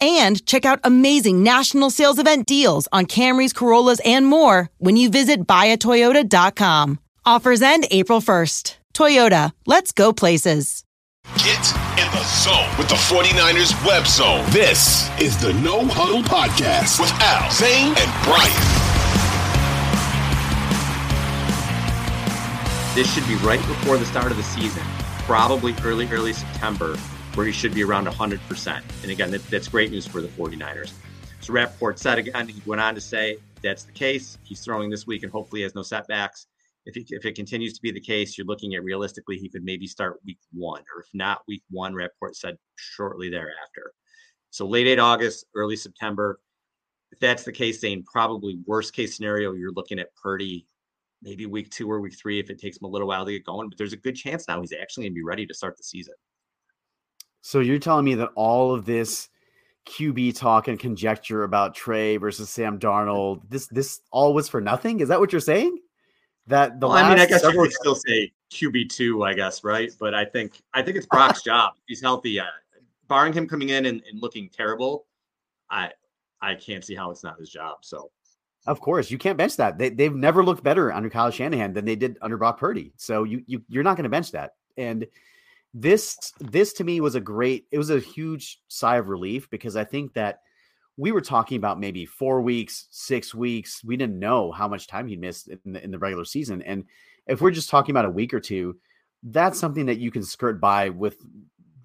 and check out amazing national sales event deals on Camrys, Corollas, and more when you visit buyatoyota.com. Offers end April 1st. Toyota, let's go places. Get in the zone with the 49ers web zone. This is the No Huddle Podcast with Al, Zain, and Brian. This should be right before the start of the season, probably early, early September, where he should be around 100%. And again, that, that's great news for the 49ers. So Rapoport said again, he went on to say that's the case. He's throwing this week and hopefully has no setbacks. If, he, if it continues to be the case, you're looking at realistically, he could maybe start week one, or if not week one, Rapoport said shortly thereafter. So late 8 August, early September. If that's the case, Zain, probably worst case scenario, you're looking at Purdy maybe week two or week three if it takes him a little while to get going. But there's a good chance now he's actually going to be ready to start the season. So you're telling me that all of this QB talk and conjecture about Trey versus Sam Darnold, this this all was for nothing? Is that what you're saying? That the well, I mean, I guess several... you could still say QB two, I guess, right? But I think I think it's Brock's job. He's healthy. Uh, barring him coming in and, and looking terrible, I I can't see how it's not his job. So of course, you can't bench that. They, they've never looked better under Kyle Shanahan than they did under Brock Purdy. So you you you're not going to bench that. And this this to me was a great. It was a huge sigh of relief because I think that we were talking about maybe four weeks, six weeks. We didn't know how much time he missed in the, in the regular season. And if we're just talking about a week or two, that's something that you can skirt by with,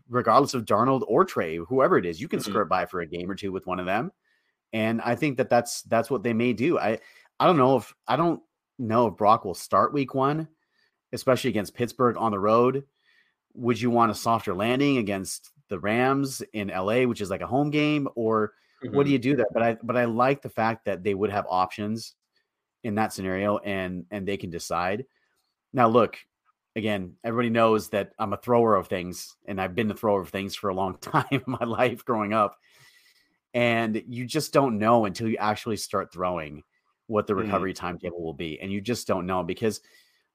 regardless of Darnold or Trey, whoever it is. You can mm-hmm. skirt by for a game or two with one of them and I think that that's that's what they may do. I I don't know if I don't know if Brock will start week one, especially against Pittsburgh on the road. Would you want a softer landing against the Rams in LA, which is like a home game, or mm-hmm. what do mm-hmm. you do that? But I but I like the fact that they would have options in that scenario and and they can decide. Now look, again, everybody knows that I'm a thrower of things and I've been a thrower of things for a long time in my life growing up and you just don't know until you actually start throwing what the mm-hmm. recovery mm. timetable will be and you just don't know because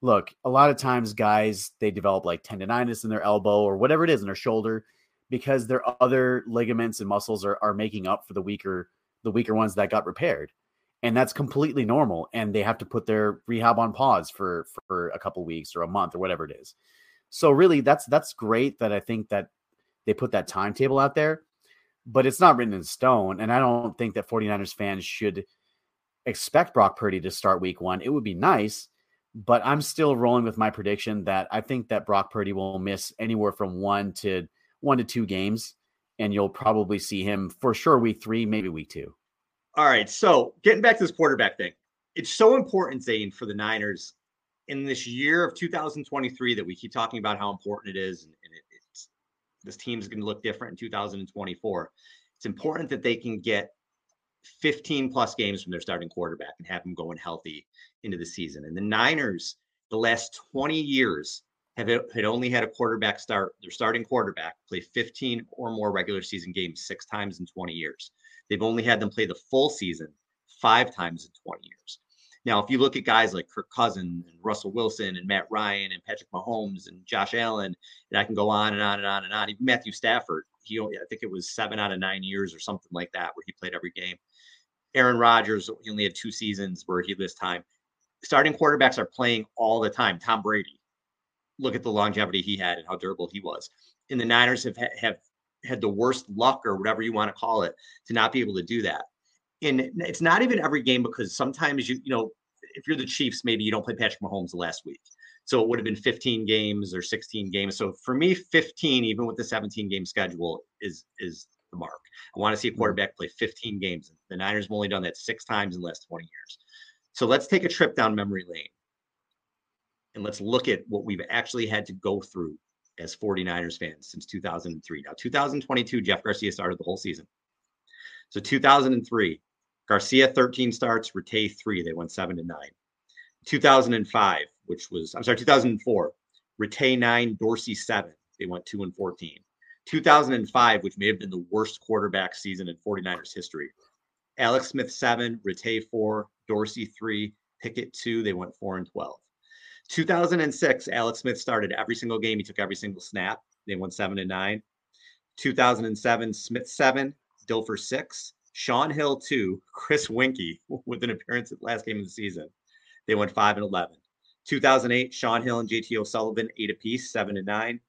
look a lot of times guys they develop like tendonitis in their elbow or whatever it is in their shoulder because their other ligaments and muscles are, are making up for the weaker the weaker ones that got repaired and that's completely normal and they have to put their rehab on pause for for a couple weeks or a month or whatever it is so really that's that's great that i think that they put that timetable out there but it's not written in stone. And I don't think that 49ers fans should expect Brock Purdy to start week one. It would be nice, but I'm still rolling with my prediction that I think that Brock Purdy will miss anywhere from one to one to two games. And you'll probably see him for sure week three, maybe week two. All right. So getting back to this quarterback thing, it's so important, Zain, for the Niners in this year of 2023 that we keep talking about how important it is. And, it, this team's going to look different in 2024. It's important that they can get 15 plus games from their starting quarterback and have them going healthy into the season. And the Niners, the last 20 years, have had only had a quarterback start their starting quarterback play 15 or more regular season games six times in 20 years. They've only had them play the full season five times in 20 years. Now, if you look at guys like Kirk Cousins and Russell Wilson and Matt Ryan and Patrick Mahomes and Josh Allen, and I can go on and on and on and on. Even Matthew Stafford, he I think it was seven out of nine years or something like that where he played every game. Aaron Rodgers, he only had two seasons where he this time. Starting quarterbacks are playing all the time. Tom Brady, look at the longevity he had and how durable he was. And the Niners have have had the worst luck or whatever you want to call it to not be able to do that and it's not even every game because sometimes you you know if you're the Chiefs, maybe you don't play Patrick Mahomes last week. So it would have been 15 games or 16 games. So for me, 15, even with the 17 game schedule, is is the mark. I want to see a mm-hmm. quarterback play 15 games. The Niners have only done that six times in the last 20 years. So let's take a trip down memory lane and let's look at what we've actually had to go through as 49ers fans since 2003. Now, 2022, Jeff Garcia started the whole season. So 2003, Garcia 13 starts, Rattay three. They went seven to nine. 2005, which was I'm sorry, 2004, Rattay nine, Dorsey seven. They went two and 14. 2005, which may have been the worst quarterback season in 49ers history. Alex Smith seven, Rattay four, Dorsey three, Pickett two. They went four and 12. 2006, Alex Smith started every single game. He took every single snap. They went seven and nine. 2007, Smith seven, Dilfer six, Shaun Hill two, Chris Weinke with an appearance at last game of the season. They went five and eleven. 2008, Shaun Hill and JT O'Sullivan eight apiece, seven and nine.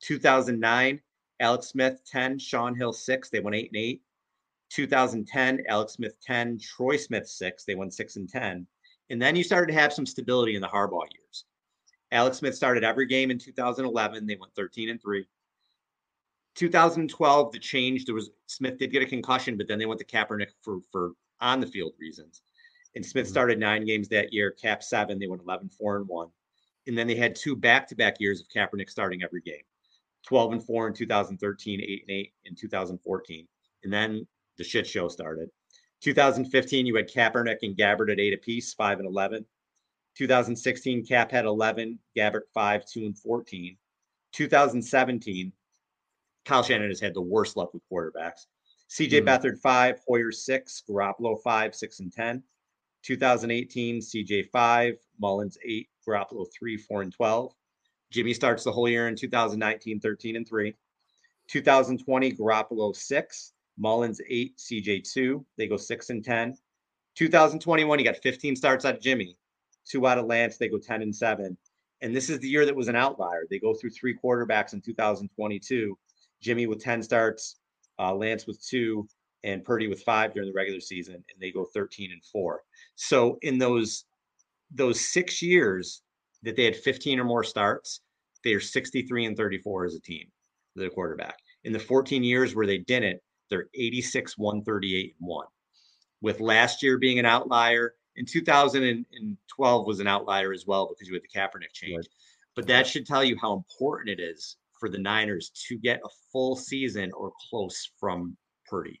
2009, Alex Smith 10, Shaun Hill six. They went eight and eight. 2010, Alex Smith 10, Troy Smith six. They won six and 10. And then you started to have some stability in the Harbaugh years. Alex Smith started every game in 2011. They went 13 and three. 2012, the change there was Smith did get a concussion, but then they went to Kaepernick for for on the field reasons. And Smith mm-hmm. started nine games that year, Kap seven. They went 11, 4 and 1. And then they had two back to back years of Kaepernick starting every game 12 and 4 in 2013, 8 and 8 in 2014. And then the shit show started. 2015, you had Kaepernick and Gabbert at eight apiece, five and 11. 2016, Kap had 11, Gabbert 5, 2, and 14. 2017, Kyle Shanahan has had the worst luck with quarterbacks. CJ mm. Beathard 5, Hoyer 6, Garoppolo 5, 6, and 10. 2018, CJ 5, Mullens 8, Garoppolo 3, 4, and 12. Jimmy starts the whole year in 2019, 13, and 3. 2020, Garoppolo 6, Mullens eight, CJ two. They go six and ten. 2021, he got 15 starts out of Jimmy, two out of Lance. They go 10 and seven. And this is the year that was an outlier. They go through three quarterbacks in 2022. Jimmy with 10 starts, uh, Lance with two, and Purdy with five during the regular season, and they go 13 and four. So in those those six years that they had 15 or more starts, they are 63 and 34 as a team, the quarterback. In the 14 years where they didn't, they're 86, 138, and 1. With last year being an outlier, in 2012 was an outlier as well because you had the Kaepernick change. Right. But that should tell you how important it is for the Niners to get a full season or close from Purdy.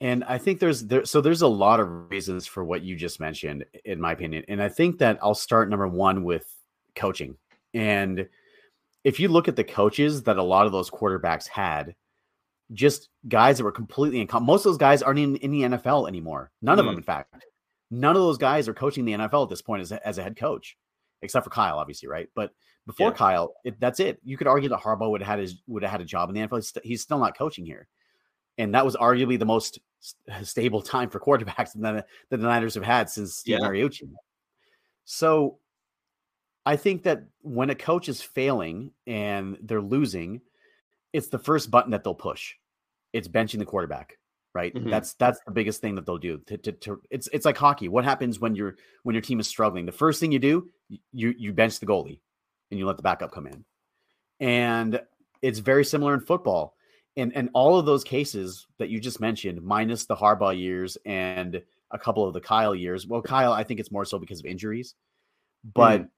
And I think there's there so there's a lot of reasons for what you just mentioned, in my opinion. And I think that I'll start number one with coaching. And if you look at the coaches that a lot of those quarterbacks had, just guys that were completely in most of those guys aren't in, in the NFL anymore. None mm. of them, in fact. None of those guys are coaching the NFL at this point as a, as a head coach, except for Kyle, obviously, right? But before yeah. Kyle, it, that's it. You could argue that Harbaugh would have had his would have had a job in the NFL. He's, st- he's still not coaching here, and that was arguably the most stable time for quarterbacks that, the Niners have had since Steve yeah. Mariucci. So, I think that when a coach is failing and they're losing, it's the first button that they'll push. It's benching the quarterback, right? Mm-hmm. That's that's the biggest thing that they'll do. To, to, to, it's it's like hockey. What happens when your when your team is struggling? The first thing you do, you you bench the goalie, and you let the backup come in. And it's very similar in football. And and all of those cases that you just mentioned, minus the Harbaugh years and a couple of the Kyle years. Well, Kyle, I think it's more so because of injuries, but. Mm.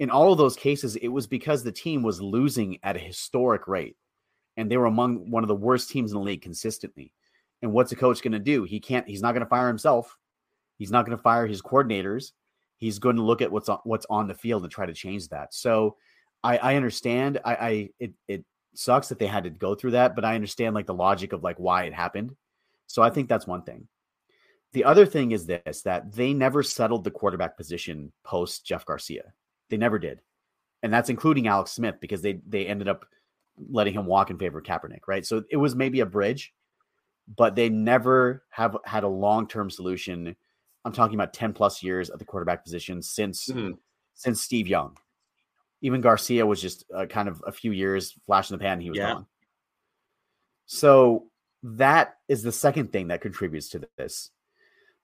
In all of those cases, it was because the team was losing at a historic rate and they were among one of the worst teams in the league consistently. And what's a coach going to do? He can't. He's not going to fire himself. He's not going to fire his coordinators. He's going to look at what's on, what's on the field and try to change that. So I, I understand. I, I it it sucks that they had to go through that, but I understand like the logic of like why it happened. So I think that's one thing. The other thing is this that they never settled the quarterback position post Jeff Garcia. They never did. And that's including Alex Smith because they they ended up letting him walk in favor of Kaepernick, right? So it was maybe a bridge, but they never have had a long term solution. I'm talking about 10 plus years at the quarterback position since mm-hmm. since Steve Young. Even Garcia was just uh, kind of a few years flash in the pan, he was yeah. gone. So that is the second thing that contributes to this.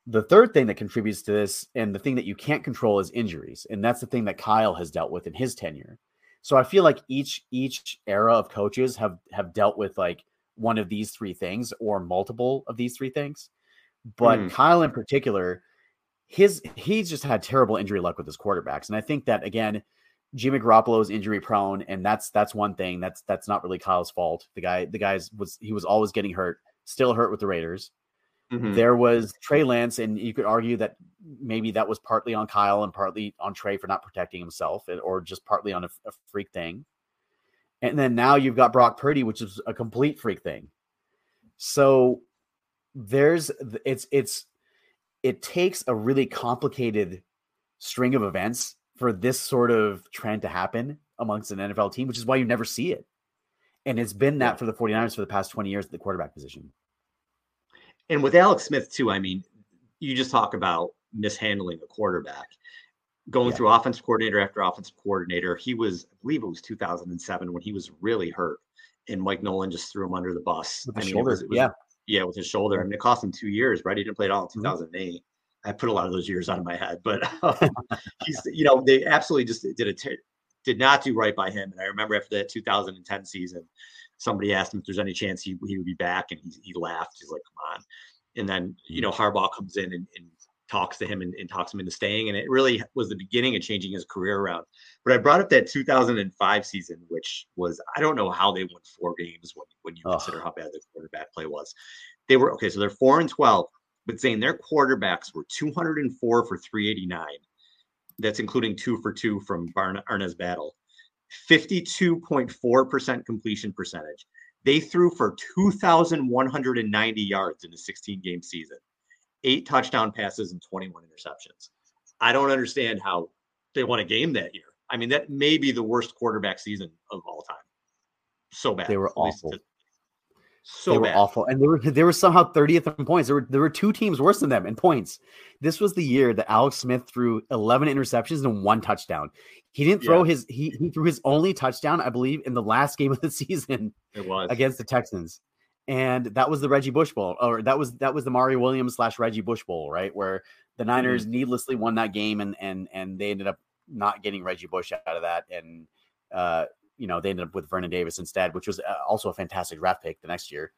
The third thing that contributes to this, and the thing that you can't control, is injuries, and that's the thing that Kyle has dealt with in his tenure. So I feel like each each era of coaches have have dealt with like one of these three things or multiple of these three things. But mm. Kyle in particular, his he's just had terrible injury luck with his quarterbacks, and I think that again, Jimmy Garoppolo is injury prone, and that's that's one thing that's that's not really Kyle's fault. The guy the guys was he was always getting hurt, still hurt with the Raiders. Mm-hmm. There was Trey Lance, and you could argue that maybe that was partly on Kyle and partly on Trey for not protecting himself, or just partly on a, a freak thing. And then now you've got Brock Purdy, which is a complete freak thing. So there's it's it's it takes a really complicated string of events for this sort of trend to happen amongst an NFL team, which is why you never see it. And it's been that for the 49ers for the past 20 years at the quarterback position. And with Alex Smith, too, I mean, you just talk about mishandling a quarterback. Going yeah. through offensive coordinator after offensive coordinator, he was, I believe it was 2007 when he was really hurt, and Mike Nolan just threw him under the bus. With the shoulder, was, was, yeah, yeah, with his shoulder. I mean, it cost him two years, right? He didn't play at all in 2008. Mm-hmm. I put a lot of those years out of my head, but um, he's, you know, they absolutely just did a t- did not do right by him. And I remember after that 2010 season, somebody asked him if there's any chance he, he would be back, and he, he laughed. He's like, "Come on!" And then you know Harbaugh comes in and, and talks to him and, and, talks him into staying, and it really was the beginning of changing his career around. But I brought up that 2005 season, which was I don't know how they won four games when when you oh. consider how bad the quarterback play was. They were okay, so they're four and 12, but saying their quarterbacks were 204 for 389. That's including two for two from Barn Arnaz Battle. 52.4% completion percentage. They threw for 2,190 yards in a 16 game season, eight touchdown passes and 21 interceptions. I don't understand how they won a game that year. I mean, that may be the worst quarterback season of all time. So bad. They were awful. To, so they bad. were awful, and they were they were somehow 30th in points. There were there were two teams worse than them in points. This was the year that Alex Smith threw 11 interceptions and one touchdown. He didn't throw yeah. his he he threw his only touchdown, I believe, in the last game of the season. It was against the Texans, and that was the Reggie Bush Bowl, or that was that was the Mario Williams slash Reggie Bush Bowl, right? Where the Niners mm-hmm. needlessly won that game, and and and they ended up not getting Reggie Bush out of that, and uh, you know, they ended up with Vernon Davis instead, which was uh, also a fantastic draft pick the next year.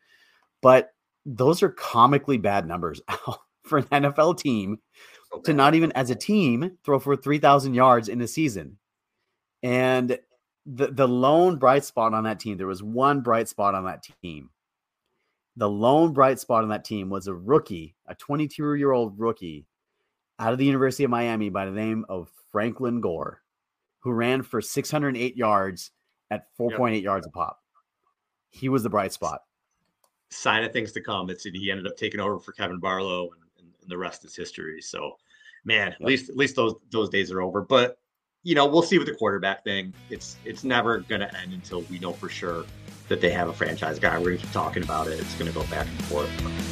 But those are comically bad numbers for an NFL team okay. to not even as a team throw for 3,000 yards in a season. And the, the lone bright spot on that team, there was one bright spot on that team. The lone bright spot on that team was a rookie, a 22 year old rookie out of the University of Miami by the name of Franklin Gore, who ran for 608 yards at 4.8 yep. yards a pop. He was the bright spot. Sign of things to come. It's he ended up taking over for Kevin Barlow, and, and, and the rest is history. So, man, at yep. least at least those those days are over. But you know, we'll see with the quarterback thing. It's it's never going to end until we know for sure that they have a franchise guy. We're going to keep talking about it. It's going to go back and forth.